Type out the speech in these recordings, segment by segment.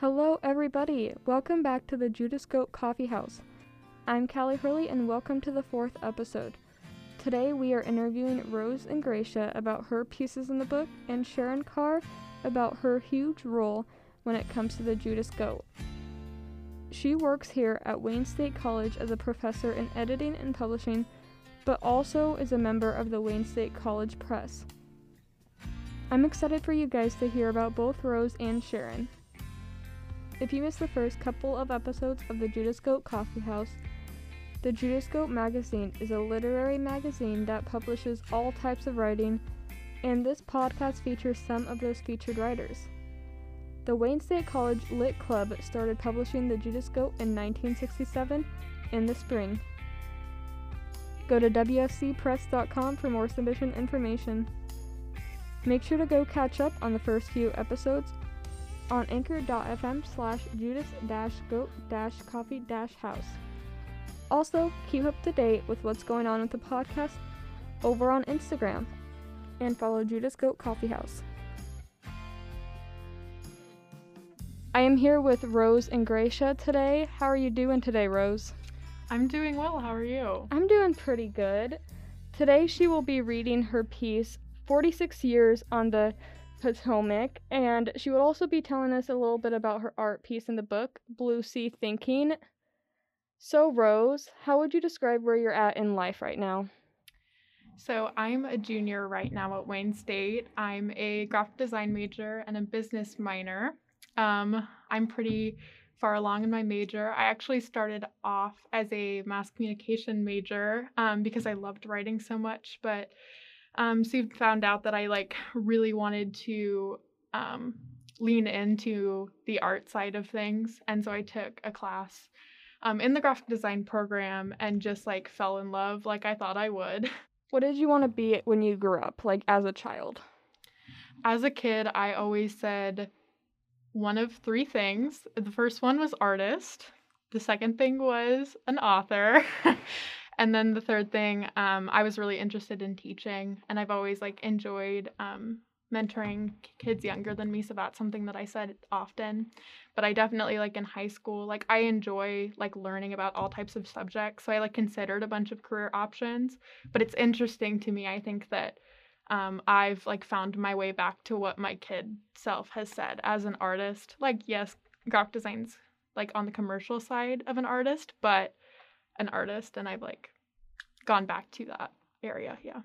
Hello, everybody. Welcome back to the Judas Goat Coffee House. I'm Callie Hurley, and welcome to the fourth episode. Today, we are interviewing Rose Ingracia about her pieces in the book, and Sharon Carr about her huge role when it comes to the Judas Goat. She works here at Wayne State College as a professor in editing and publishing, but also is a member of the Wayne State College Press. I'm excited for you guys to hear about both Rose and Sharon. If you missed the first couple of episodes of the Judas Goat Coffee House, the Judas Goat magazine is a literary magazine that publishes all types of writing, and this podcast features some of those featured writers. The Wayne State College Lit Club started publishing the Judas Goat in 1967 in the spring. Go to WSCPress.com for more submission information. Make sure to go catch up on the first few episodes on anchor.fm slash judas goat coffee house. Also, keep up to date with what's going on with the podcast over on Instagram and follow Judas Goat Coffee House. I am here with Rose Ingracia today. How are you doing today, Rose? I'm doing well. How are you? I'm doing pretty good. Today she will be reading her piece 46 Years on the Potomac, and she will also be telling us a little bit about her art piece in the book, Blue Sea Thinking. So, Rose, how would you describe where you're at in life right now? So, I'm a junior right now at Wayne State. I'm a graphic design major and a business minor. Um, I'm pretty far along in my major. I actually started off as a mass communication major um, because I loved writing so much, but um, soon found out that I like really wanted to um, lean into the art side of things, and so I took a class um, in the graphic design program and just like fell in love like I thought I would. What did you want to be when you grew up, like as a child? As a kid, I always said one of three things. The first one was artist. The second thing was an author. and then the third thing, um, I was really interested in teaching, and I've always like enjoyed um, mentoring kids younger than me. So that's something that I said often. But I definitely like in high school, like I enjoy like learning about all types of subjects. So I like considered a bunch of career options. But it's interesting to me. I think that um, I've like found my way back to what my kid self has said as an artist. Like yes, graphic design's like on the commercial side of an artist, but an artist and I've like gone back to that area. Yeah.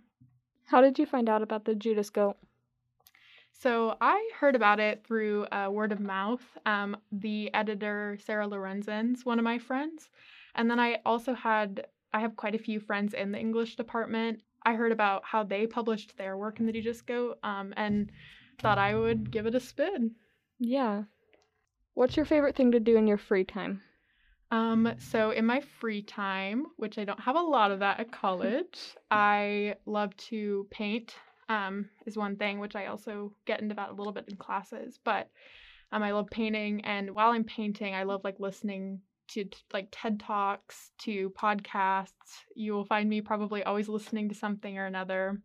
How did you find out about the Judas goat? So I heard about it through uh, word of mouth. Um, the editor Sarah Lorenzen's one of my friends, and then I also had I have quite a few friends in the English department. I heard about how they published their work in the Judas Goat, um, and thought I would give it a spin. Yeah. What's your favorite thing to do in your free time? Um, so in my free time, which I don't have a lot of that at college, I love to paint. Um, is one thing which I also get into that a little bit in classes. But um, I love painting, and while I'm painting, I love like listening to like TED Talks, to podcasts. You will find me probably always listening to something or another.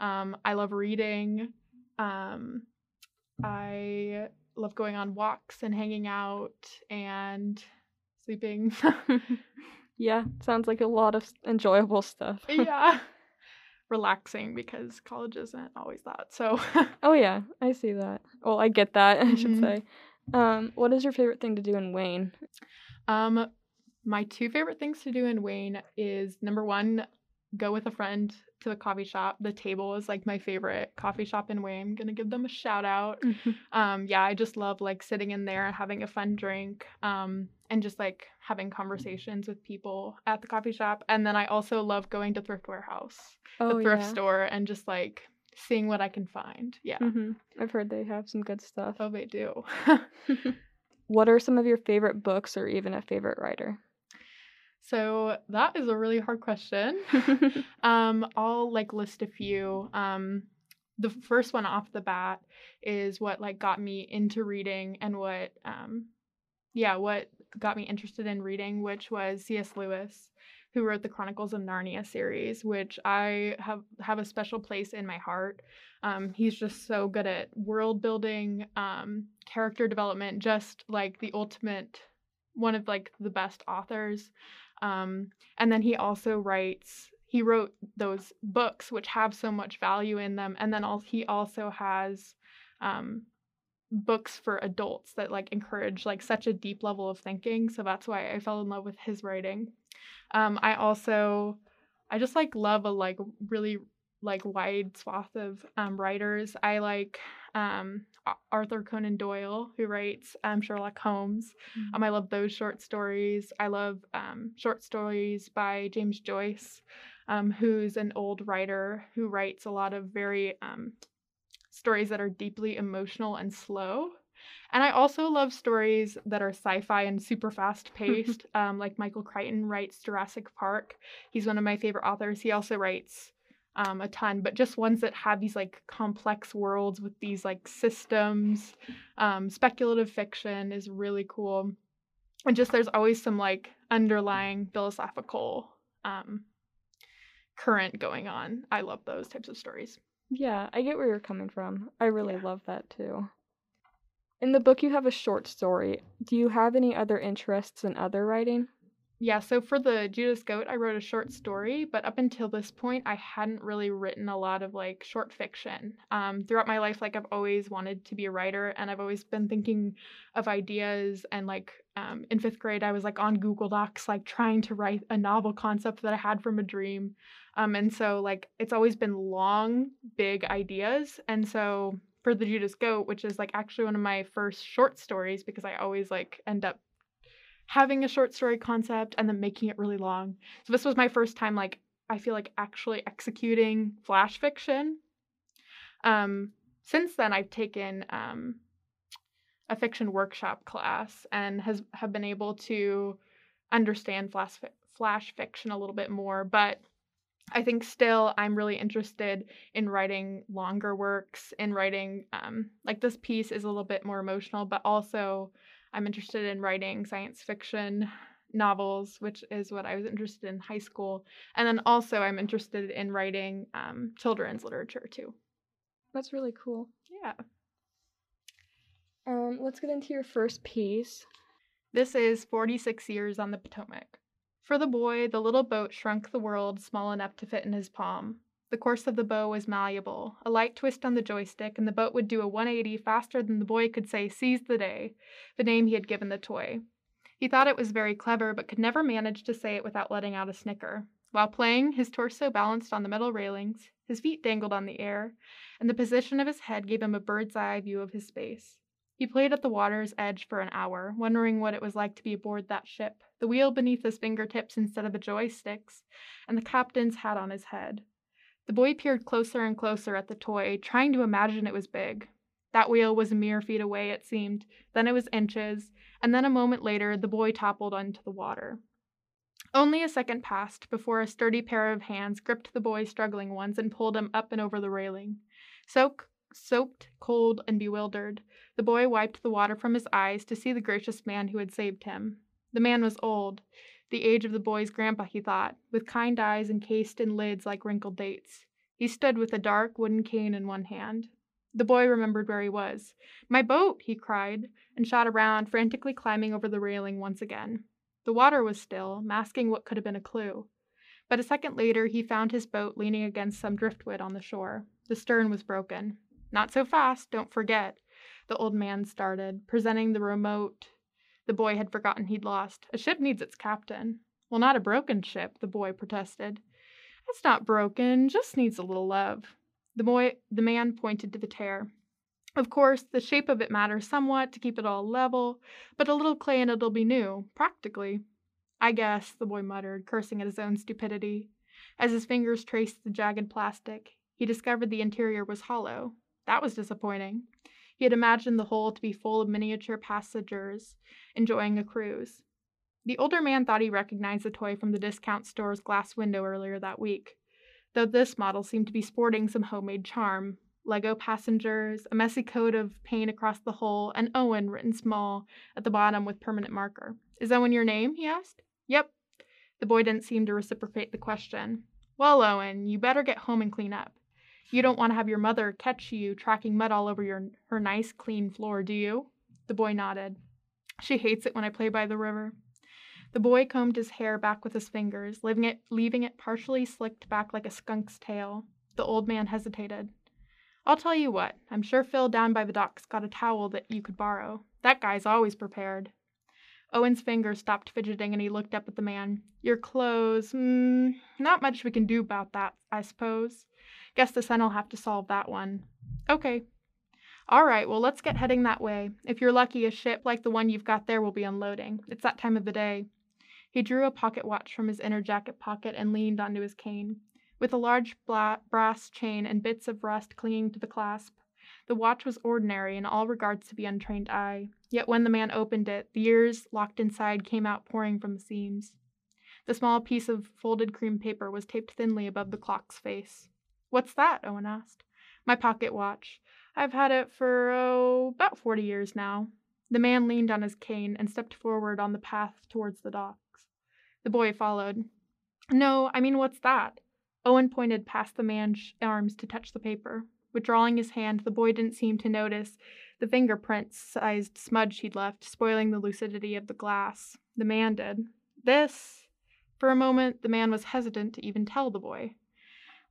Um, I love reading. Um, I love going on walks and hanging out and sleeping. yeah, sounds like a lot of enjoyable stuff. yeah. Relaxing because college isn't always that. So Oh yeah, I see that. Well, I get that, I should mm-hmm. say. Um, what is your favorite thing to do in Wayne? Um my two favorite things to do in Wayne is number one, go with a friend to the coffee shop. The table is like my favorite coffee shop in Wayne. I'm gonna give them a shout out. Mm-hmm. Um, yeah, I just love like sitting in there and having a fun drink. Um, and just like having conversations with people at the coffee shop. And then I also love going to Thrift Warehouse, oh, the thrift yeah. store, and just like seeing what I can find. Yeah. Mm-hmm. I've heard they have some good stuff. Oh, they do. what are some of your favorite books or even a favorite writer? So that is a really hard question. um, I'll like list a few. Um, the first one off the bat is what like got me into reading and what um, yeah, what got me interested in reading, which was C.S. Lewis. who wrote the Chronicles of Narnia series, which I have have a special place in my heart. Um, he's just so good at world building, um, character development, just like the ultimate one of like the best authors. Um, and then he also writes. He wrote those books which have so much value in them, and then all, he also has um, books for adults that like encourage like such a deep level of thinking. So that's why I fell in love with his writing. Um, I also I just like love a like really like wide swath of um, writers. I like um, Arthur Conan Doyle, who writes um, Sherlock Holmes. Mm-hmm. Um, I love those short stories. I love um, short stories by James Joyce, um, who's an old writer who writes a lot of very um, stories that are deeply emotional and slow. And I also love stories that are sci-fi and super fast-paced. um, like Michael Crichton writes Jurassic Park. He's one of my favorite authors. He also writes um, a ton, but just ones that have these like complex worlds with these like systems. Um, speculative fiction is really cool. And just there's always some like underlying philosophical um, current going on. I love those types of stories. Yeah, I get where you're coming from. I really yeah. love that too. In the book, you have a short story. Do you have any other interests in other writing? Yeah, so for the Judas Goat, I wrote a short story, but up until this point, I hadn't really written a lot of like short fiction. Um, throughout my life, like I've always wanted to be a writer, and I've always been thinking of ideas. And like um, in fifth grade, I was like on Google Docs, like trying to write a novel concept that I had from a dream. Um, and so like it's always been long, big ideas. And so for the Judas Goat, which is like actually one of my first short stories, because I always like end up having a short story concept and then making it really long. So this was my first time like I feel like actually executing flash fiction. Um, since then I've taken um, a fiction workshop class and has have been able to understand flash flash fiction a little bit more, but I think still I'm really interested in writing longer works, in writing um, like this piece is a little bit more emotional, but also I'm interested in writing science fiction novels, which is what I was interested in high school. And then also, I'm interested in writing um, children's literature too. That's really cool. Yeah. Um, let's get into your first piece. This is 46 Years on the Potomac. For the boy, the little boat shrunk the world small enough to fit in his palm. The course of the bow was malleable. A light twist on the joystick, and the boat would do a 180 faster than the boy could say, Seize the day, the name he had given the toy. He thought it was very clever, but could never manage to say it without letting out a snicker. While playing, his torso balanced on the metal railings, his feet dangled on the air, and the position of his head gave him a bird's eye view of his space. He played at the water's edge for an hour, wondering what it was like to be aboard that ship, the wheel beneath his fingertips instead of the joysticks, and the captain's hat on his head. The boy peered closer and closer at the toy, trying to imagine it was big. That wheel was a mere feet away, it seemed, then it was inches, and then a moment later the boy toppled onto the water. Only a second passed before a sturdy pair of hands gripped the boy's struggling ones and pulled him up and over the railing. Soak, soaked, cold, and bewildered, the boy wiped the water from his eyes to see the gracious man who had saved him. The man was old, the age of the boy's grandpa, he thought, with kind eyes encased in lids like wrinkled dates. He stood with a dark wooden cane in one hand. The boy remembered where he was. My boat! he cried, and shot around, frantically climbing over the railing once again. The water was still, masking what could have been a clue. But a second later, he found his boat leaning against some driftwood on the shore. The stern was broken. Not so fast, don't forget. The old man started, presenting the remote the boy had forgotten he'd lost. A ship needs its captain. Well, not a broken ship, the boy protested. It's not broken, just needs a little love. The boy the man pointed to the tear. Of course, the shape of it matters somewhat to keep it all level, but a little clay and it'll be new, practically. I guess, the boy muttered, cursing at his own stupidity. As his fingers traced the jagged plastic, he discovered the interior was hollow. That was disappointing. He had imagined the whole to be full of miniature passengers enjoying a cruise. The older man thought he recognized the toy from the discount store's glass window earlier that week, though this model seemed to be sporting some homemade charm. Lego passengers, a messy coat of paint across the hull, and Owen written small at the bottom with permanent marker. Is Owen your name? he asked. Yep. The boy didn't seem to reciprocate the question. Well, Owen, you better get home and clean up. You don't want to have your mother catch you tracking mud all over your her nice clean floor, do you? The boy nodded. She hates it when I play by the river. The boy combed his hair back with his fingers, leaving it, leaving it partially slicked back like a skunk's tail. The old man hesitated. I'll tell you what, I'm sure Phil down by the docks got a towel that you could borrow. That guy's always prepared. Owen's fingers stopped fidgeting and he looked up at the man. Your clothes, hmm, not much we can do about that, I suppose. Guess the sun'll have to solve that one. Okay. All right, well, let's get heading that way. If you're lucky, a ship like the one you've got there will be unloading. It's that time of the day. He drew a pocket watch from his inner jacket pocket and leaned onto his cane with a large bla- brass chain and bits of rust clinging to the clasp. The watch was ordinary in all regards to the untrained eye, yet when the man opened it, the ears locked inside came out pouring from the seams. The small piece of folded cream paper was taped thinly above the clock's face. What's that? Owen asked. My pocket watch. I've had it for, oh, about forty years now. The man leaned on his cane and stepped forward on the path towards the docks. The boy followed. No, I mean, what's that? Owen pointed past the man's arms to touch the paper. Withdrawing his hand, the boy didn't seem to notice the fingerprint sized smudge he'd left, spoiling the lucidity of the glass. The man did. This. For a moment, the man was hesitant to even tell the boy.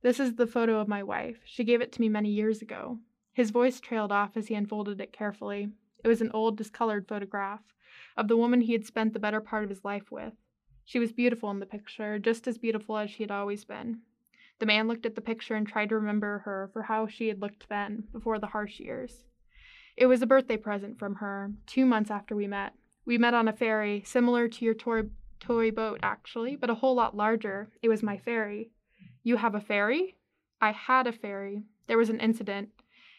This is the photo of my wife. She gave it to me many years ago. His voice trailed off as he unfolded it carefully. It was an old, discolored photograph of the woman he had spent the better part of his life with. She was beautiful in the picture, just as beautiful as she had always been. The man looked at the picture and tried to remember her for how she had looked then, before the harsh years. It was a birthday present from her, two months after we met. We met on a ferry, similar to your toy, toy boat, actually, but a whole lot larger. It was my ferry. You have a ferry? I had a ferry. There was an incident.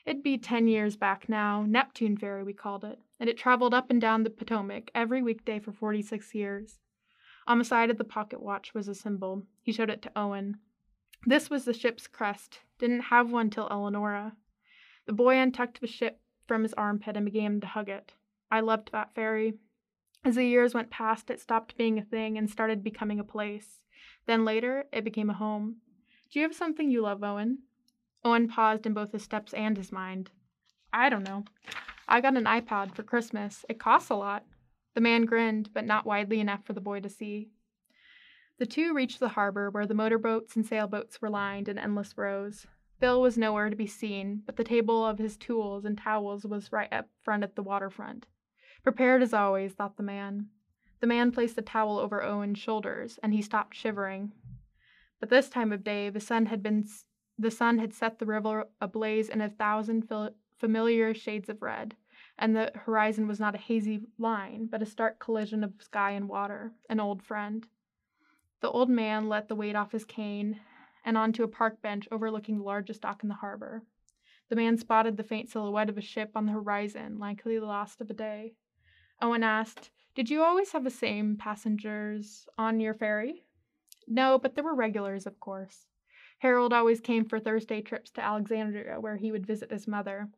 It'd be ten years back now, Neptune Ferry, we called it, and it traveled up and down the Potomac every weekday for 46 years. On the side of the pocket watch was a symbol. He showed it to Owen. This was the ship's crest. Didn't have one till Eleonora. The boy untucked the ship from his armpit and began to hug it. I loved that ferry. As the years went past, it stopped being a thing and started becoming a place. Then later, it became a home. Do you have something you love, Owen? Owen paused in both his steps and his mind. I don't know. I got an iPod for Christmas. It costs a lot. The man grinned, but not widely enough for the boy to see. The two reached the harbor where the motorboats and sailboats were lined in endless rows. Bill was nowhere to be seen, but the table of his tools and towels was right up front at the waterfront. Prepared as always, thought the man. The man placed the towel over Owen's shoulders, and he stopped shivering. But this time of day, the sun had been the sun had set the river ablaze in a thousand fil- familiar shades of red, and the horizon was not a hazy line, but a stark collision of sky and water, an old friend. The old man let the weight off his cane and onto a park bench overlooking the largest dock in the harbor. The man spotted the faint silhouette of a ship on the horizon, likely the last of the day. Owen asked, Did you always have the same passengers on your ferry? No, but there were regulars, of course. Harold always came for Thursday trips to Alexandria, where he would visit his mother.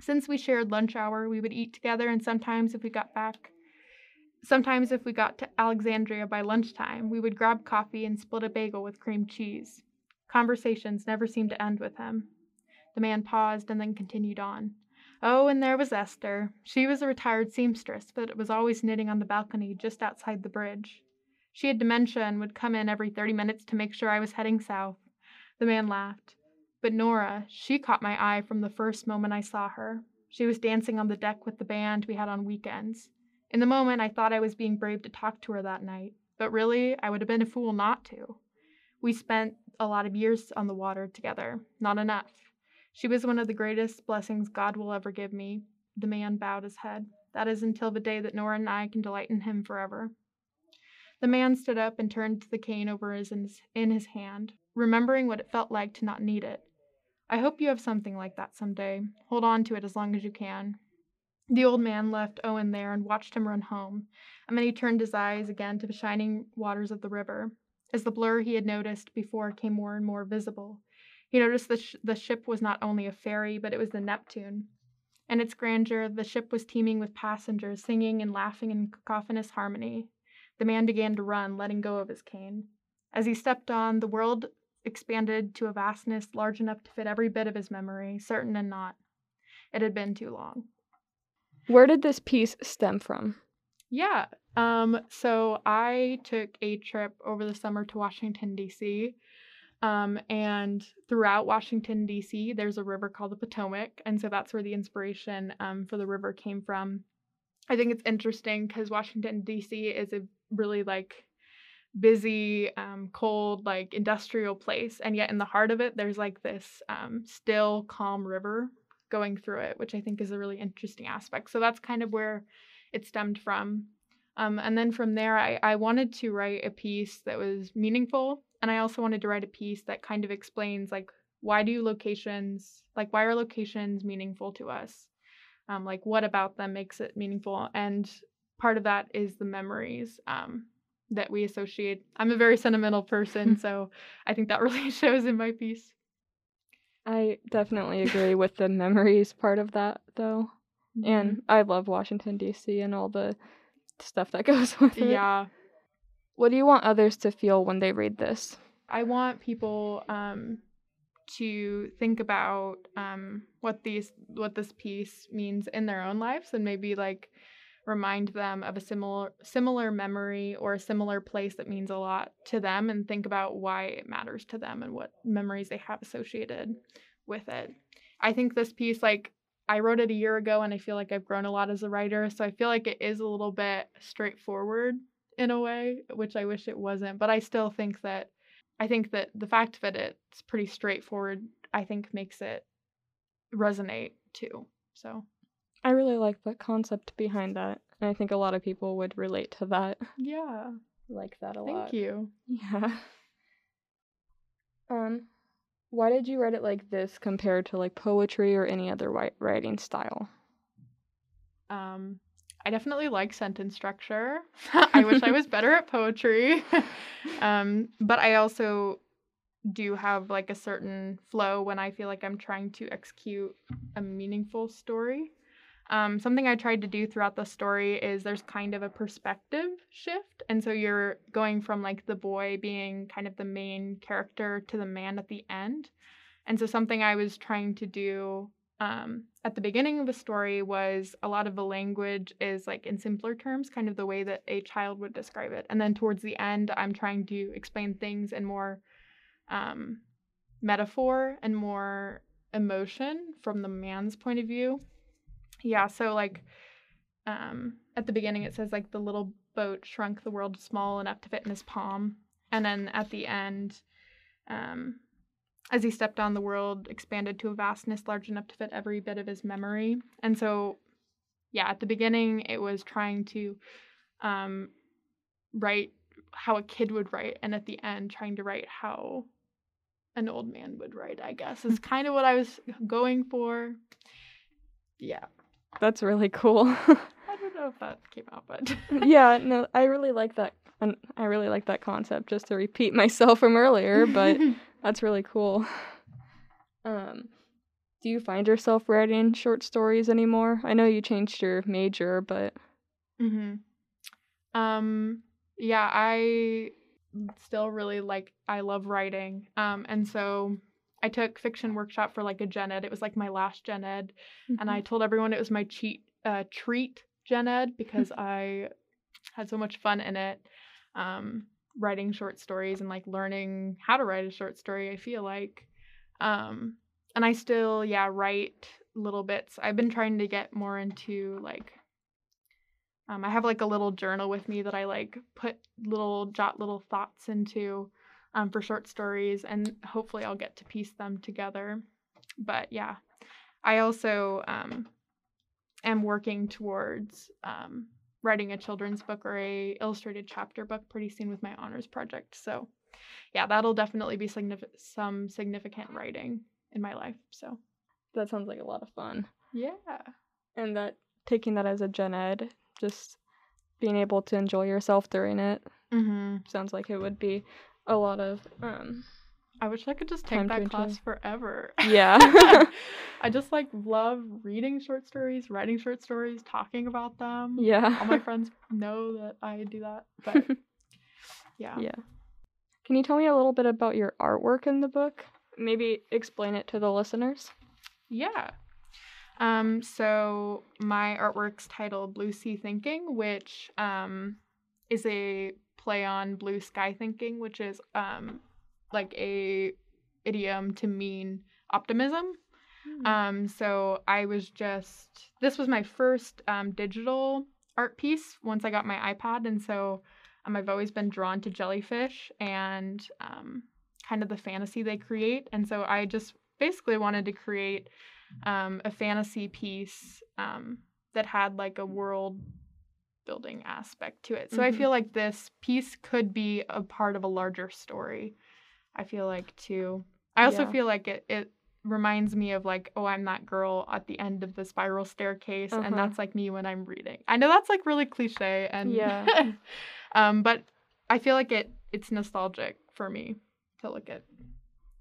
Since we shared lunch hour, we would eat together, and sometimes, if we got back Sometimes, if we got to Alexandria by lunchtime, we would grab coffee and split a bagel with cream cheese. Conversations never seemed to end with him. The man paused and then continued on. Oh, and there was Esther. She was a retired seamstress, but was always knitting on the balcony just outside the bridge. She had dementia and would come in every 30 minutes to make sure I was heading south. The man laughed. But Nora, she caught my eye from the first moment I saw her. She was dancing on the deck with the band we had on weekends. In the moment, I thought I was being brave to talk to her that night, but really, I would have been a fool not to. We spent a lot of years on the water together, not enough. She was one of the greatest blessings God will ever give me. The man bowed his head. That is until the day that Nora and I can delight in him forever. The man stood up and turned the cane over his, in his hand, remembering what it felt like to not need it. I hope you have something like that someday. Hold on to it as long as you can. The old man left Owen there and watched him run home, and then he turned his eyes again to the shining waters of the river. As the blur he had noticed before came more and more visible, he noticed that sh- the ship was not only a ferry, but it was the Neptune. In its grandeur, the ship was teeming with passengers singing and laughing in cacophonous harmony. The man began to run, letting go of his cane. As he stepped on, the world expanded to a vastness large enough to fit every bit of his memory, certain and not. It had been too long. Where did this piece stem from? Yeah. Um, so I took a trip over the summer to Washington, D.C. Um, and throughout Washington, D.C., there's a river called the Potomac. And so that's where the inspiration um, for the river came from. I think it's interesting because Washington, D.C. is a really like busy, um, cold, like industrial place. And yet in the heart of it, there's like this um, still, calm river going through it, which I think is a really interesting aspect. So that's kind of where it stemmed from. Um, and then from there, I, I wanted to write a piece that was meaningful. And I also wanted to write a piece that kind of explains, like, why do locations, like, why are locations meaningful to us? Um, like, what about them makes it meaningful? And part of that is the memories um, that we associate. I'm a very sentimental person, so I think that really shows in my piece. I definitely agree with the memories part of that, though. Mm-hmm. And I love Washington, D.C., and all the stuff that goes with it. Yeah. What do you want others to feel when they read this? I want people um, to think about um, what these what this piece means in their own lives, and maybe like remind them of a similar similar memory or a similar place that means a lot to them and think about why it matters to them and what memories they have associated with it. I think this piece like I wrote it a year ago and I feel like I've grown a lot as a writer, so I feel like it is a little bit straightforward in a way, which I wish it wasn't, but I still think that I think that the fact that it's pretty straightforward I think makes it resonate too. So I really like the concept behind that. And I think a lot of people would relate to that. Yeah. like that a Thank lot. Thank you. Yeah. Um why did you write it like this compared to like poetry or any other writing style? Um I definitely like sentence structure. I wish I was better at poetry. um but I also do have like a certain flow when I feel like I'm trying to execute a meaningful story. Um, something I tried to do throughout the story is there's kind of a perspective shift. And so you're going from like the boy being kind of the main character to the man at the end. And so something I was trying to do um, at the beginning of the story was a lot of the language is like in simpler terms, kind of the way that a child would describe it. And then towards the end, I'm trying to explain things in more um, metaphor and more emotion from the man's point of view yeah, so like um at the beginning it says like the little boat shrunk the world small enough to fit in his palm. And then at the end, um as he stepped on the world expanded to a vastness large enough to fit every bit of his memory. And so yeah, at the beginning it was trying to um write how a kid would write and at the end trying to write how an old man would write, I guess, is kind of what I was going for. Yeah. That's really cool. I don't know if that came out, but yeah, no, I really like that. And I really like that concept. Just to repeat myself from earlier, but that's really cool. Um, do you find yourself writing short stories anymore? I know you changed your major, but. Mhm. Um. Yeah, I still really like. I love writing. Um, and so I took fiction workshop for like a gen ed. It was like my last gen ed, mm-hmm. and I mm-hmm. told everyone it was my cheat uh, treat gen ed because I had so much fun in it, um, writing short stories and like learning how to write a short story. I feel like, um, and I still yeah write little bits. I've been trying to get more into like. Um, I have like a little journal with me that I like put little jot little thoughts into um, for short stories, and hopefully I'll get to piece them together. But yeah, I also um, am working towards um, writing a children's book or a illustrated chapter book pretty soon with my honors project. So yeah, that'll definitely be significant some significant writing in my life. So that sounds like a lot of fun. Yeah. And that taking that as a gen ed, just being able to enjoy yourself during it, mm-hmm. sounds like it would be a lot of um I wish I could just take that class enjoy. forever. Yeah. I just like love reading short stories, writing short stories, talking about them. yeah. All my friends know that I do that. But yeah. yeah. Can you tell me a little bit about your artwork in the book? Maybe explain it to the listeners. Yeah. Um, so my artwork's titled Blue Sea Thinking, which um, is a play on blue sky thinking, which is um, like a idiom to mean optimism. Um, so I was just this was my first um, digital art piece once I got my iPad, and so um, I've always been drawn to jellyfish and um, kind of the fantasy they create, and so I just basically wanted to create um, a fantasy piece um, that had like a world building aspect to it. So I Mhm. feel like this piece could be a part of a larger story. I feel like too. I also Yeah. feel like it it reminds me of like oh I'm that girl at the end of the spiral staircase Uh-huh. and that's like me when I'm reading. I know that's like really cliche and Yeah. um but I feel like it it's nostalgic for me to look at.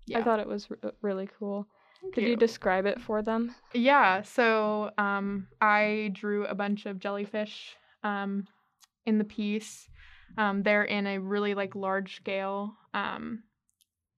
Yeah. I thought it was r- really cool. Thank Could you describe it for them? Yeah, so um, I drew a bunch of jellyfish um, in the piece. Um, they're in a really like large scale. Um,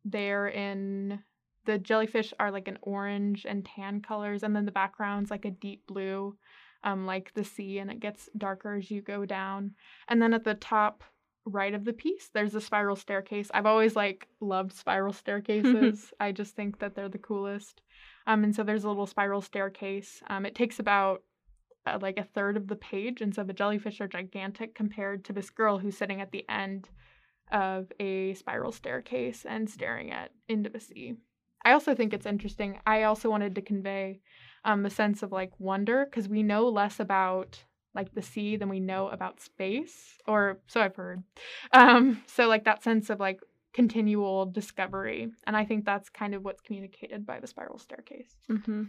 they're in the jellyfish are like an orange and tan colors, and then the background's like a deep blue, um, like the sea, and it gets darker as you go down. And then at the top right of the piece, there's a spiral staircase. I've always like loved spiral staircases. I just think that they're the coolest. Um, and so there's a little spiral staircase. Um, it takes about uh, like a third of the page, and so the jellyfish are gigantic compared to this girl who's sitting at the end of a spiral staircase and staring at into the sea. I also think it's interesting. I also wanted to convey um, the sense of like wonder because we know less about like the sea than we know about space, or so I've heard. Um, so like that sense of like continual discovery, and I think that's kind of what's communicated by the spiral staircase. Mm-hmm.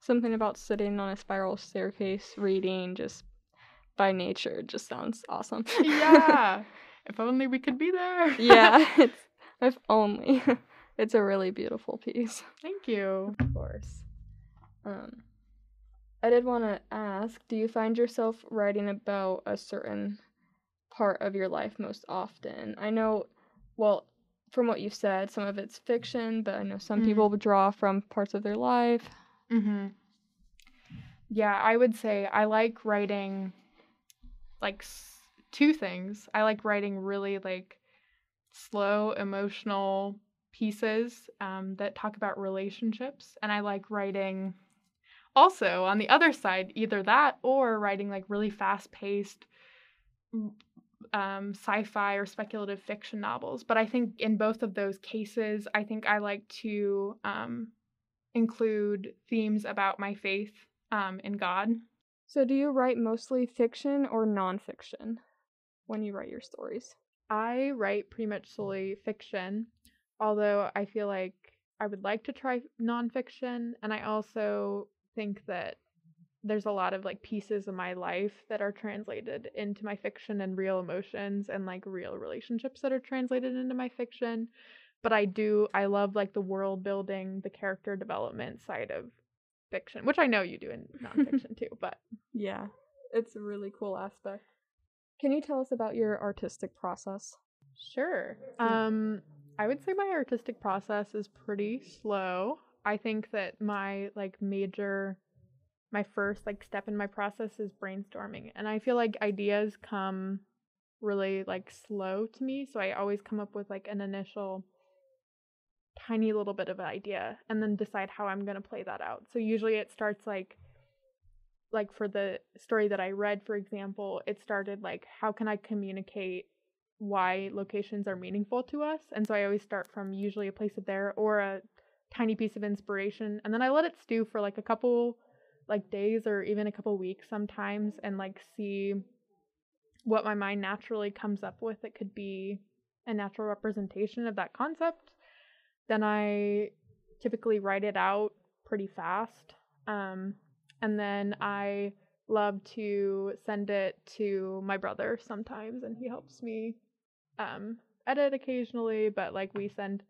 Something about sitting on a spiral staircase reading just by nature just sounds awesome. yeah, if only we could be there. yeah. It's if only. it's a really beautiful piece. Thank you. Of course. Um, I did want to ask do you find yourself writing about a certain part of your life most often? I know, well, from what you said, some of it's fiction, but I know some Mhm. people draw from parts of their life. Mm-hmm. Yeah, I would say I like writing like s- two things. I like writing really like slow, emotional pieces um, that talk about relationships, and I like writing also on the other side either that or writing like really fast-paced um, sci-fi or speculative fiction novels. But I think in both of those cases, I think I like to um, include themes about my faith um, in God. So, do you write mostly fiction or nonfiction when you write your stories? I write pretty much solely fiction, although I feel like I would like to try nonfiction, and I also think that there's a lot of like pieces of my life that are translated into my fiction and real emotions and like real relationships that are translated into my fiction. But I do I love like the world building, the character development side of fiction, which I know you do in nonfiction too, but Yeah, it's a really cool aspect. Can you tell us about your artistic process? Sure. Um, I would say my artistic process is pretty slow. I think that my like major my first like step in my process is brainstorming. And I feel like ideas come really like slow to me, so I always come up with like an initial tiny little bit of an idea and then decide how I'm going to play that out. So usually it starts like like for the story that I read, for example, it started like how can I communicate why locations are meaningful to us? And so I always start from usually a place of there or a tiny piece of inspiration and then I let it stew for like a couple like days or even a couple weeks sometimes and like see what my mind naturally comes up with. It could be a natural representation of that concept. Then I typically write it out pretty fast. Um, and then I love to send it to my brother sometimes, and he helps me um, edit occasionally. But like we send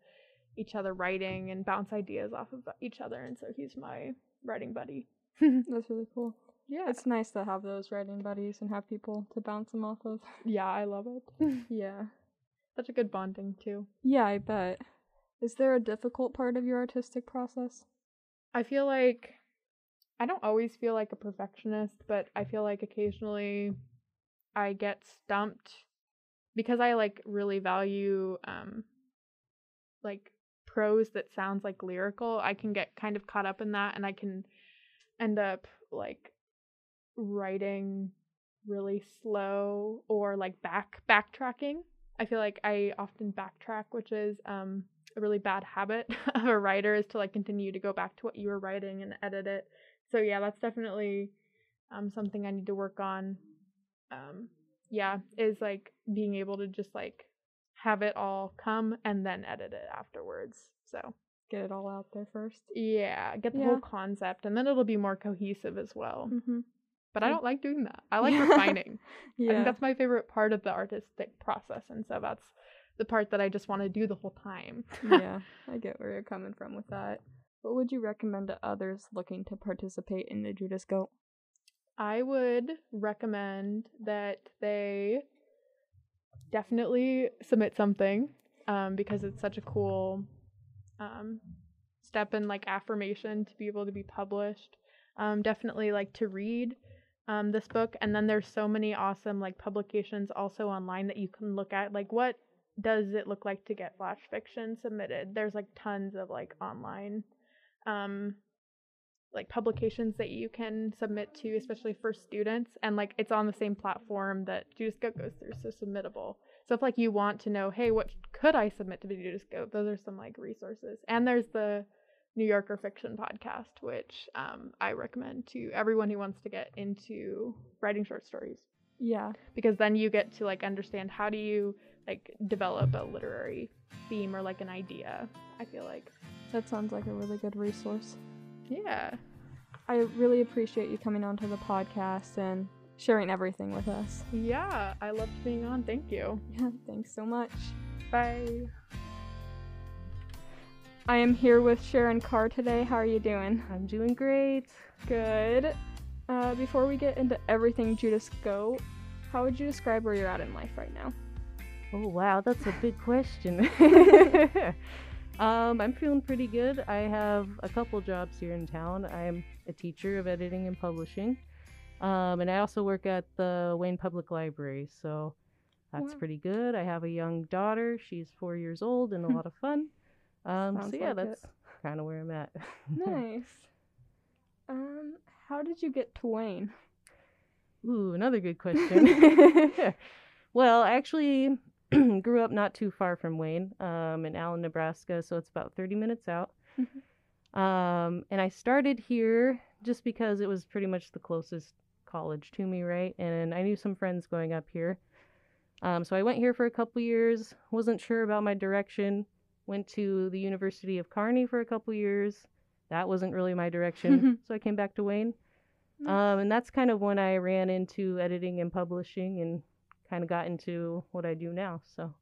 each other writing and bounce ideas off of each other. And so he's my writing buddy. That's really cool. Yeah. It's nice to have those writing buddies and have people to bounce them off of. yeah, I love it. yeah. Such a good bonding too. Yeah, I bet. Is there a difficult part of your artistic process? I feel like I don't always feel like a perfectionist, but I feel like occasionally I get stumped because I like really value um like prose that sounds like lyrical. I can get kind of caught up in that and I can end up like writing really slow or like back backtracking. I feel like I often backtrack, which is um a really bad habit of a writer is to like continue to go back to what you were writing and edit it. So yeah, that's definitely um something I need to work on. Um yeah, is like being able to just like have it all come and then edit it afterwards. So Get it all out there first. yeah, get the Yeah. whole concept and then it'll be more cohesive as well. Mm-hmm. But I don't like doing that. I like Yeah. refining. I Yeah. think that's my favorite part of the artistic process and so that's the part that I just want to do the whole time. yeah, I get where you're coming from with that. What would you recommend to others looking to participate in the Judas Goat? I would recommend that they definitely submit something um, because it's such a cool um, step in like affirmation to be able to be published. Um, definitely like to read um, this book, and then there's so many awesome like publications also online that you can look at. Like, what does it look like to get flash fiction submitted? There's like tons of like online um like publications that you can submit to, especially for students, and like it's on the same platform that Judas Goat goes through, so submittable. So if like you want to know, hey, what could I submit to the Judas Goat? Those are some like resources, and there's the New Yorker Fiction podcast, which um, I recommend to everyone who wants to get into writing short stories, Yeah, because then you get to like understand how do you like develop a literary theme or like an idea. I feel like, that sounds like a really good resource. yeah. I really appreciate you coming onto the podcast and sharing everything with us. Yeah, I loved being on. Thank you. Yeah, thanks so much. Bye. I am here with Sharon Carr today. How are you doing? I'm doing great. Good. Uh, before we get into everything Judas Go, how would you describe where you're at in life right now? Oh wow, that's a big question. um, I'm feeling pretty good. I have a couple jobs here in town. I'm a teacher of editing and publishing, um, and I also work at the Wayne Public Library. So that's Wow. pretty good. I have a young daughter. She's four years old and a lot of fun. Um, so yeah, like that's kind of where I'm at. Nice. Um, how did you get to Wayne? Ooh, another good question. well, I actually grew up not too far from Wayne, um, in Allen, Nebraska, so it's about 30 minutes out. Um, and I started here just because it was pretty much the closest college to me, right? And I knew some friends going up here. Um, so I went here for a couple years, wasn't sure about my direction, went to the University of Kearney for a couple years. That wasn't really my direction, so I came back to Wayne. Nice. Um, and that's kind of when I ran into editing and publishing and kind of got into what I do now. So,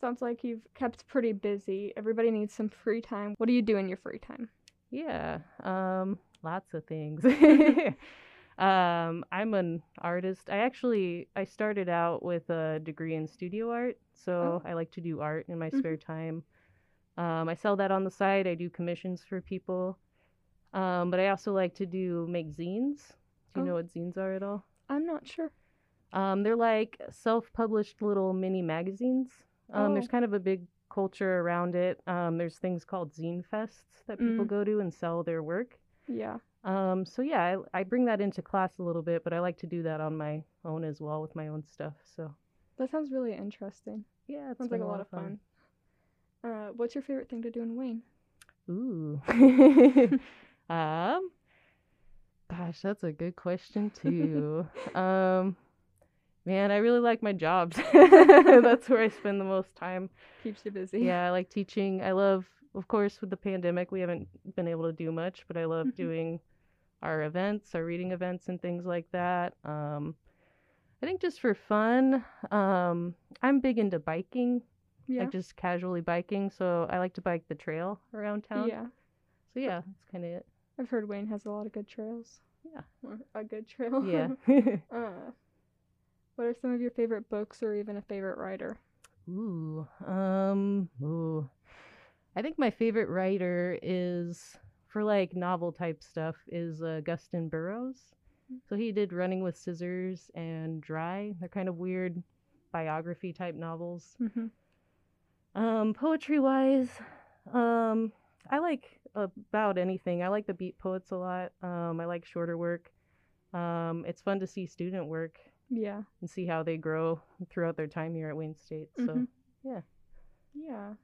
Sounds like you've kept pretty busy. Everybody needs some free time. What do you do in your free time? yeah, um, lots of things. um, I'm an artist. I actually I started out with a degree in studio art, so I like to do art in my Mhm. spare time. Um, I sell that on the side. I do commissions for people. Um, but I also like to do make zines. Do you Oh. know what zines are at all? I'm not sure. Um, they're like self-published little mini magazines. Um, There's Oh. kind of a big culture around it. Um, there's things called zine fests that people Mm. go to and sell their work. Yeah. Um, so yeah, I, I bring that into class a little bit, but I like to do that on my own as well with my own stuff. So That sounds really interesting. yeah, it Sounds like a lot of fun. Uh, what's your favorite thing to do in Wayne? Ooh. um, gosh, that's a good question too. um, man, I really like my jobs. that's where I spend the most time. Keeps you busy. Yeah, I like teaching. I love, of course, with the pandemic, we haven't been able to do much, but I love Mhm. doing our events, our reading events, and things like that. Um, I think just for fun, um, I'm big into biking. Yeah. like just casually biking. So I like to bike the trail around town. yeah. So yeah, that's kind of it. I've heard Wayne has a lot of good trails. Yeah. Or a good trail. Yeah. uh, what are some of your favorite books or even a favorite writer? ooh. Um. Ooh. I think my favorite writer is for like novel type stuff is uh, Augusten Burroughs. So he did Running with Scissors and Dry. They're kind of weird biography type novels. Mm-hmm. Um, poetry wise, um, I like about anything. I like the beat poets a lot. Um, I like shorter work. Um, it's fun to see student work Yeah. and see how they grow throughout their time here at Wayne State. So Mhm. yeah. Yeah.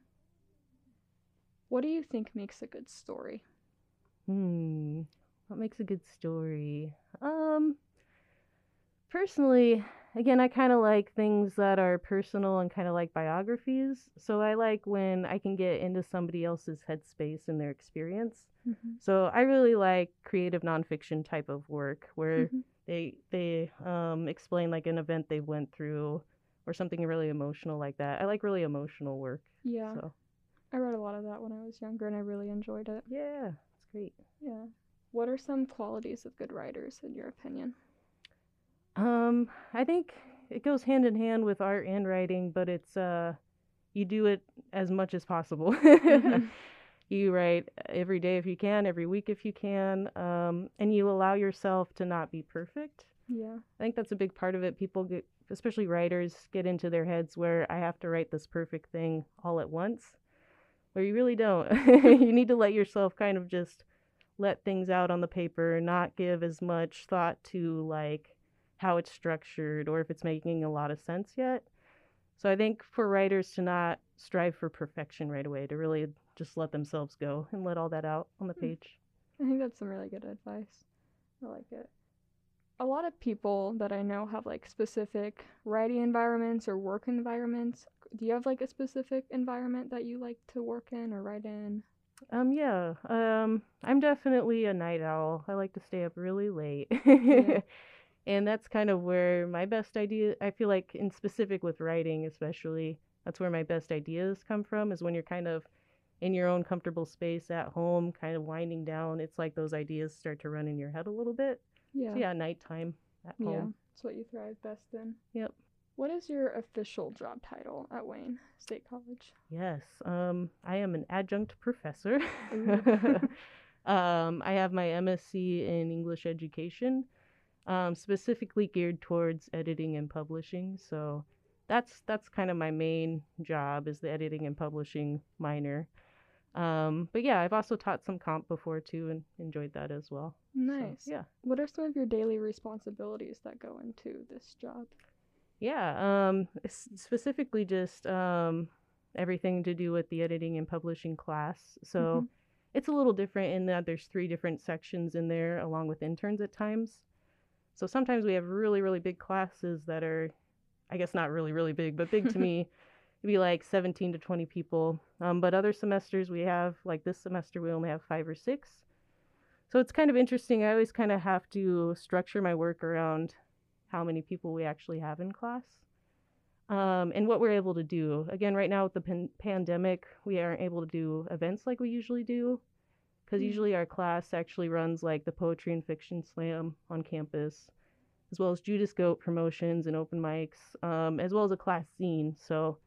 What do you think makes a good story? Hmm. What makes a good story? Um personally, again, I kind of like things that are personal and kind of like biographies. So I like when I can get into somebody else's headspace and their experience. Mm-hmm. So I really like creative nonfiction type of work where Mhm. they they um explain like an event they went through or something really emotional like that. I like really emotional work. Yeah. So I read a lot of that when I was younger and I really enjoyed it. yeah, it's great. Yeah. What are some qualities of good writers in your opinion? Um, I think it goes hand in hand with art and writing, but it's uh you do it as much as possible. Mhm. you write every day if you can, every week if you can, um, and you allow yourself to not be perfect. Yeah. I think that's a big part of it. People get, especially writers, get into their heads where I have to write this perfect thing all at once, where you really don't. you need to let yourself kind of just let things out on the paper, not give as much thought to like how it's structured or if it's making a lot of sense yet. So I think for writers to not strive for perfection right away, to really just let themselves go and let all that out on the Hmm. page. I think that's some really good advice. I like it. A lot of people that I know have like specific writing environments or work environments. Do you have like a specific environment that you like to work in or write in? Um, yeah. Um, I'm definitely a night owl. I like to stay up really late. Yeah. and that's kind of where my best idea, I feel like in specific with writing especially, that's where my best ideas come from is when you're kind of in your own comfortable space at home, kind of winding down. It's like those ideas start to run in your head a little bit. Yeah. So yeah, nighttime at home. Yeah. home. That's what you thrive best in. Yep. What is your official job title at Wayne State College? Yes, um, I am an adjunct professor. Um, I have my MSc in English education, um, specifically geared towards editing and publishing. So that's that's kind of my main job is the editing and publishing minor. Um, but yeah, I've also taught some comp before too, and enjoyed that as well. So, Nice. yeah. What are some of your daily responsibilities that go into this job? Yeah, um, specifically just um, everything to do with the editing and publishing class. So Mhm. it's a little different in that there's three different sections in there, along with interns at times. So sometimes we have really, really big classes that are, I guess not really, really big, but big to me. It'd be like 17 to 20 people. Um, but other semesters we have, like this semester, we only have five or six. So it's kind of interesting. I always kind of have to structure my work around how many people we actually have in class um, and what we're able to do. Again, right now with the pan- pandemic, we aren't able to do events like we usually do because Mm. usually our class actually runs like the poetry and fiction slam on campus, as well as Judas Goat promotions and open mics, um, as well as a class zine. So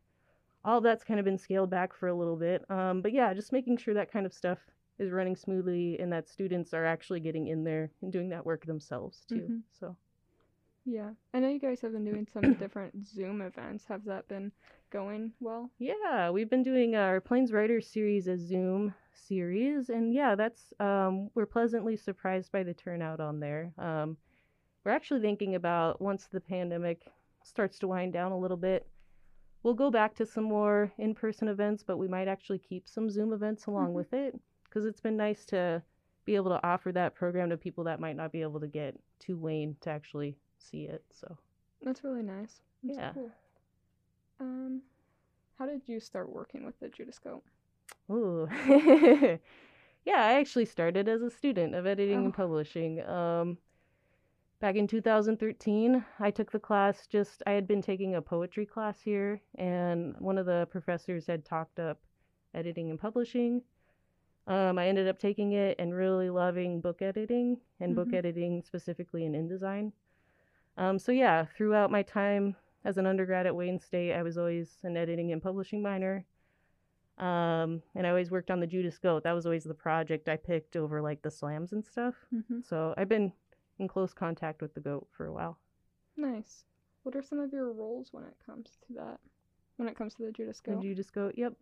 all that's kind of been scaled back for a little bit. Um, but yeah, just making sure that kind of stuff is running smoothly and that students are actually getting in there and doing that work themselves too. Mhm. So Yeah. I know you guys have been doing some different Zoom events. Have that been going well? Yeah, we've been doing our Plains Writers series as Zoom series, and yeah, that's um, we're pleasantly surprised by the turnout on there. Um, we're actually thinking about once the pandemic starts to wind down a little bit, we'll go back to some more in-person events, but we might actually keep some Zoom events along Mhm. with it because it's been nice to be able to offer that program to people that might not be able to get to Wayne to actually see it. So. That's really nice. That's Yeah. Cool. Um, how did you start working with the Judas Goat? Ooh. yeah, I actually started as a student of editing Oh. and publishing. Um, back in 2013 i took the class just i had been taking a poetry class here and one of the professors had talked up editing and publishing um, i ended up taking it and really loving book editing and book Mhm. editing specifically in InDesign um, so yeah throughout my time as an undergrad at wayne state i was always an editing and publishing minor um, and i always worked on the judas goat that was always the project i picked over like the slams and stuff Mm-hmm. so i've been in close contact with the goat for a while Nice. What are some of your roles when it comes to that? When it comes to the Judas Goat? The? Judas Goat, yep.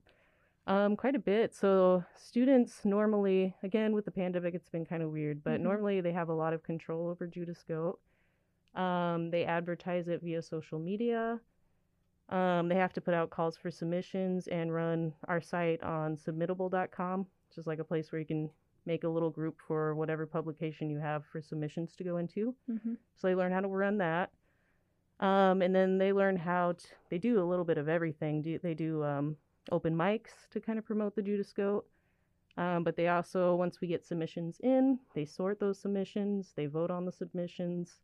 Um, quite a bit. So students normally, again with the pandemic, it's been kind of weird, but Mhm. normally they have a lot of control over Judas Goat. Um, they advertise it via social media. Um, they have to put out calls for submissions and run our site on submittable.com, which is like a place where you can make a little group for whatever publication you have for submissions to go into. mm-hmm. So they learn how to run that. Um, and then they learn how to, they do a little bit of everything. Do, they do um, open mics to kind of promote the Judas Goat. Um, but they also, once we get submissions in, they sort those submissions, they vote on the submissions,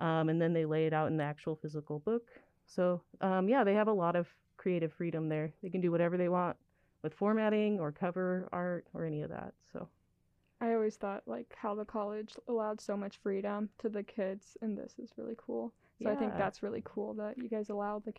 um, and then they lay it out in the actual physical book. So, um, yeah, they have a lot of creative freedom there. They can do whatever they want with formatting or cover art or any of that. So, I always thought like how the college allowed so much freedom to the kids, and this is really cool. So I think that's really cool that you guys allowed the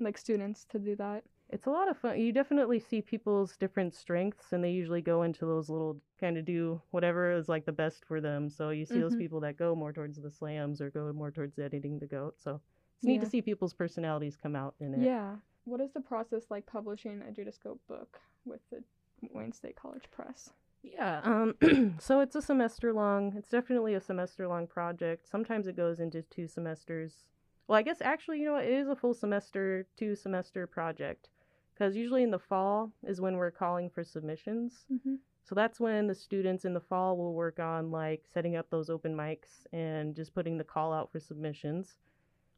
like students to do that. it's a lot of fun. You definitely see people's different strengths, and they usually go into those little kind of do whatever is like the best for them. So you see those Mhm. people that go more towards the slams or go more towards editing the goat. So it's neat Yeah. to see people's personalities come out in it. Yeah. What is the process like publishing a Judas Goat book with the Wayne State College Press? Yeah. Um, so it's a semester long. It's definitely a semester long project. Sometimes it goes into two semesters. Well, I guess actually, you know what? It is a full semester, two semester project. Because usually in the fall is when we're calling for submissions. Mm-hmm. So that's when the students in the fall will work on like setting up those open mics and just putting the call out for submissions.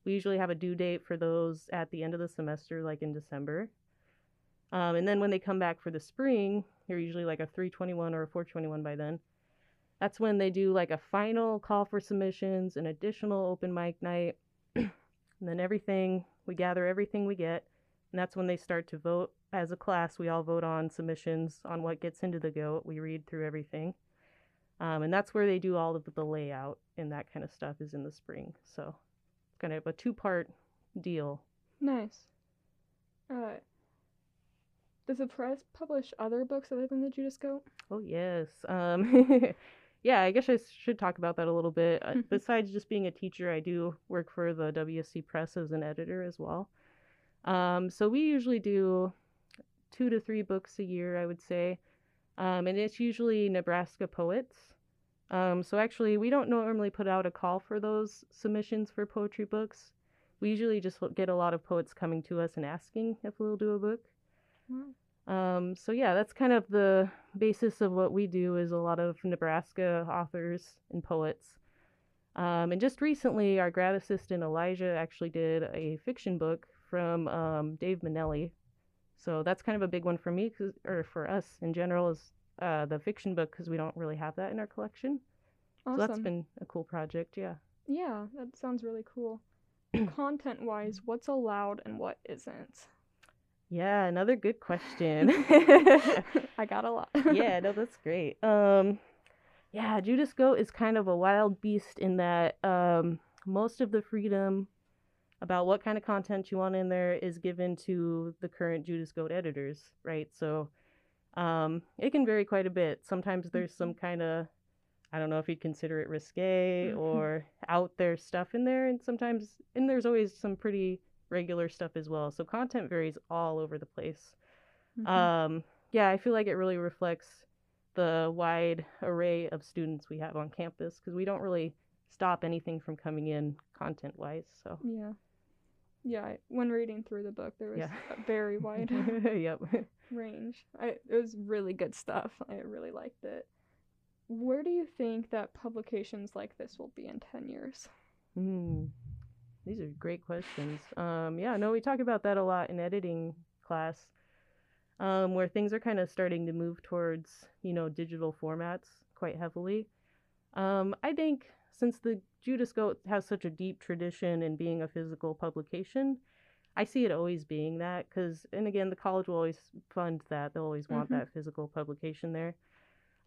We usually have a due date for those at the end of the semester, like in December. Um, and then when they come back for the spring, they're usually like a 321 or a 421 by then. That's when they do like a final call for submissions, an additional open mic night, and then everything, we gather everything we get. And that's when they start to vote as a class. We all vote on submissions on what gets into the goat. We read through everything. Um, and that's where they do all of the layout and that kind of stuff is in the spring. So kind of a two part deal. Nice. Uh, does the press publish other books other than the Judas Goat? Oh yes. Um, yeah, I guess I should talk about that a little bit. Uh, Mhm. Besides just being a teacher, I do work for the WSC Press as an editor as well. Um, so we usually do two to three books a year, I would say, um, and it's usually Nebraska poets. Um, so actually, we don't normally put out a call for those submissions for poetry books. We usually just get a lot of poets coming to us and asking if we'll do a book. Um, so yeah, that's kind of the basis of what we do is a lot of Nebraska authors and poets. Um, and just recently, our grad assistant Elijah actually did a fiction book from um, Dave Manelli. So that's kind of a big one for me, 'cause, or for us in general, is uh, the fiction book because we don't really have that in our collection. Awesome. So that's been a cool project, yeah. Yeah, that sounds really cool. Content wise, what's allowed and what isn't? Yeah, another good question. I got a lot. yeah, no, that's great. Um, yeah, Judas Goat is kind of a wild beast in that um, most of the freedom about what kind of content you want in there is given to the current Judas Goat editors, right? So um, it can vary quite a bit. Sometimes there's some kind of, I don't know if you'd consider it risque Mhm. or out there stuff in there, and sometimes, and there's always some pretty regular stuff as well. So content varies all over the place. Mhm. Um, yeah, I feel like it really reflects the wide array of students we have on campus because we don't really stop anything from coming in content wise. So yeah. Yeah, when reading through the book, there was Yeah. a very wide yep. range. I, it was really good stuff. I really liked it. Where do you think that publications like this will be in 10 years? Hmm. These are great questions. Um, yeah, no, we talk about that a lot in editing class, um, where things are kind of starting to move towards, you know, digital formats quite heavily. Um, I think since the Judas Goat has such a deep tradition in being a physical publication. I see it always being that because, and again, the college will always fund that. They'll always want Mhm. that physical publication there.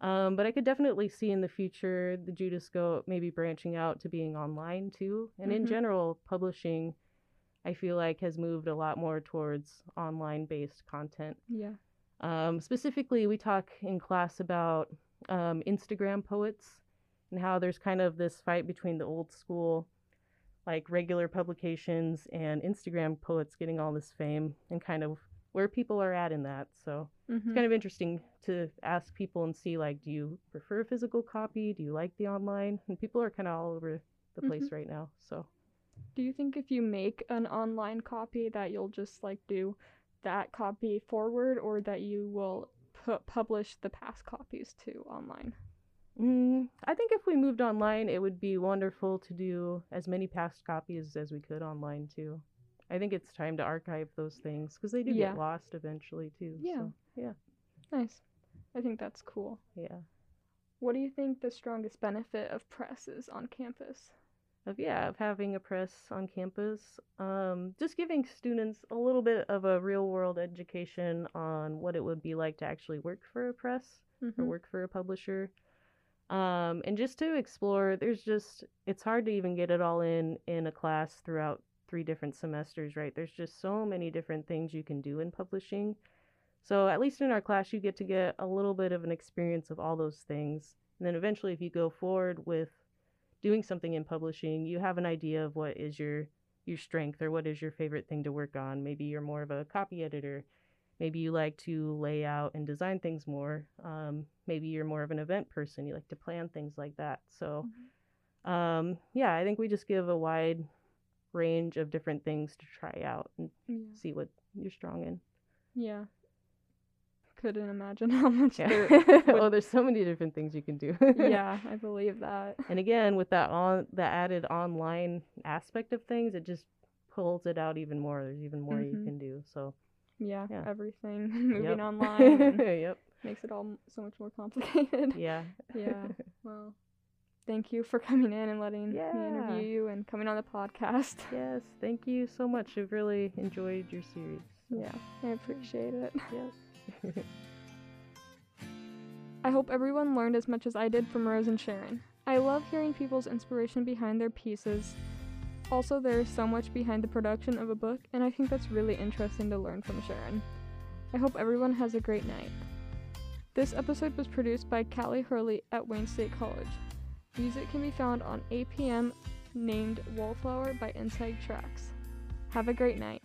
Um, but I could definitely see in the future the Judas Goat maybe branching out to being online too. And in Mhm. general, publishing, I feel like, has moved a lot more towards online based content. Yeah. Um, specifically, we talk in class about um, Instagram poets and how there's kind of this fight between the old school, like regular publications, and Instagram poets getting all this fame and kind of where people are at in that. So Mhm. it's kind of interesting to ask people and see, like, do you prefer physical copy? Do you like the online? And people are kind of all over the place right now. So Do you think if you make an online copy that you'll just like do that copy forward or that you will pu- publish the past copies to online? Mm, I think if we moved online, it would be wonderful to do as many past copies as we could online too. I think it's time to archive those things because they do Yeah. get lost eventually too. Yeah. So, yeah. Nice. I think that's cool. Yeah. What do you think the strongest benefit of press is on campus? Of yeah, of having a press on campus, um, just giving students a little bit of a real world education on what it would be like to actually work for a press. or Mhm. work for a publisher. Um, and just to explore, there's just, it's hard to even get it all in in a class throughout three different semesters, right? There's just so many different things you can do in publishing. So, at least in our class, you get to get a little bit of an experience of all those things. And then eventually, if you go forward with doing something in publishing, you have an idea of what is your your strength or what is your favorite thing to work on. Maybe you're more of a copy editor maybe you like to lay out and design things more um, maybe you're more of an event person you like to plan things like that so um, yeah i think we just give a wide range of different things to try out and Yeah. see what you're strong in Yeah. Couldn't imagine how much yeah. there oh there's so many different things you can do yeah, I believe that. and again with that on the added online aspect of things it just pulls it out even more there's even more you Mhm. can do so Yeah, Yeah. everything moving yep. online yep makes it all so much more complicated. yeah Yeah. Well, thank you for coming in and letting me interview you and coming on the podcast. Yes, thank you so much. I've really enjoyed your series. Yeah, I appreciate it. Yes. I hope everyone learned as much as I did from Rose and Sharon. I love hearing people's inspiration behind their pieces. Also, there is so much behind the production of a book, and I think that's really interesting to learn from Sharon. I hope everyone has a great night. This episode was produced by Callie Hurley at Wayne State College. Music can be found on APM named Wallflower by Inside Tracks. Have a great night.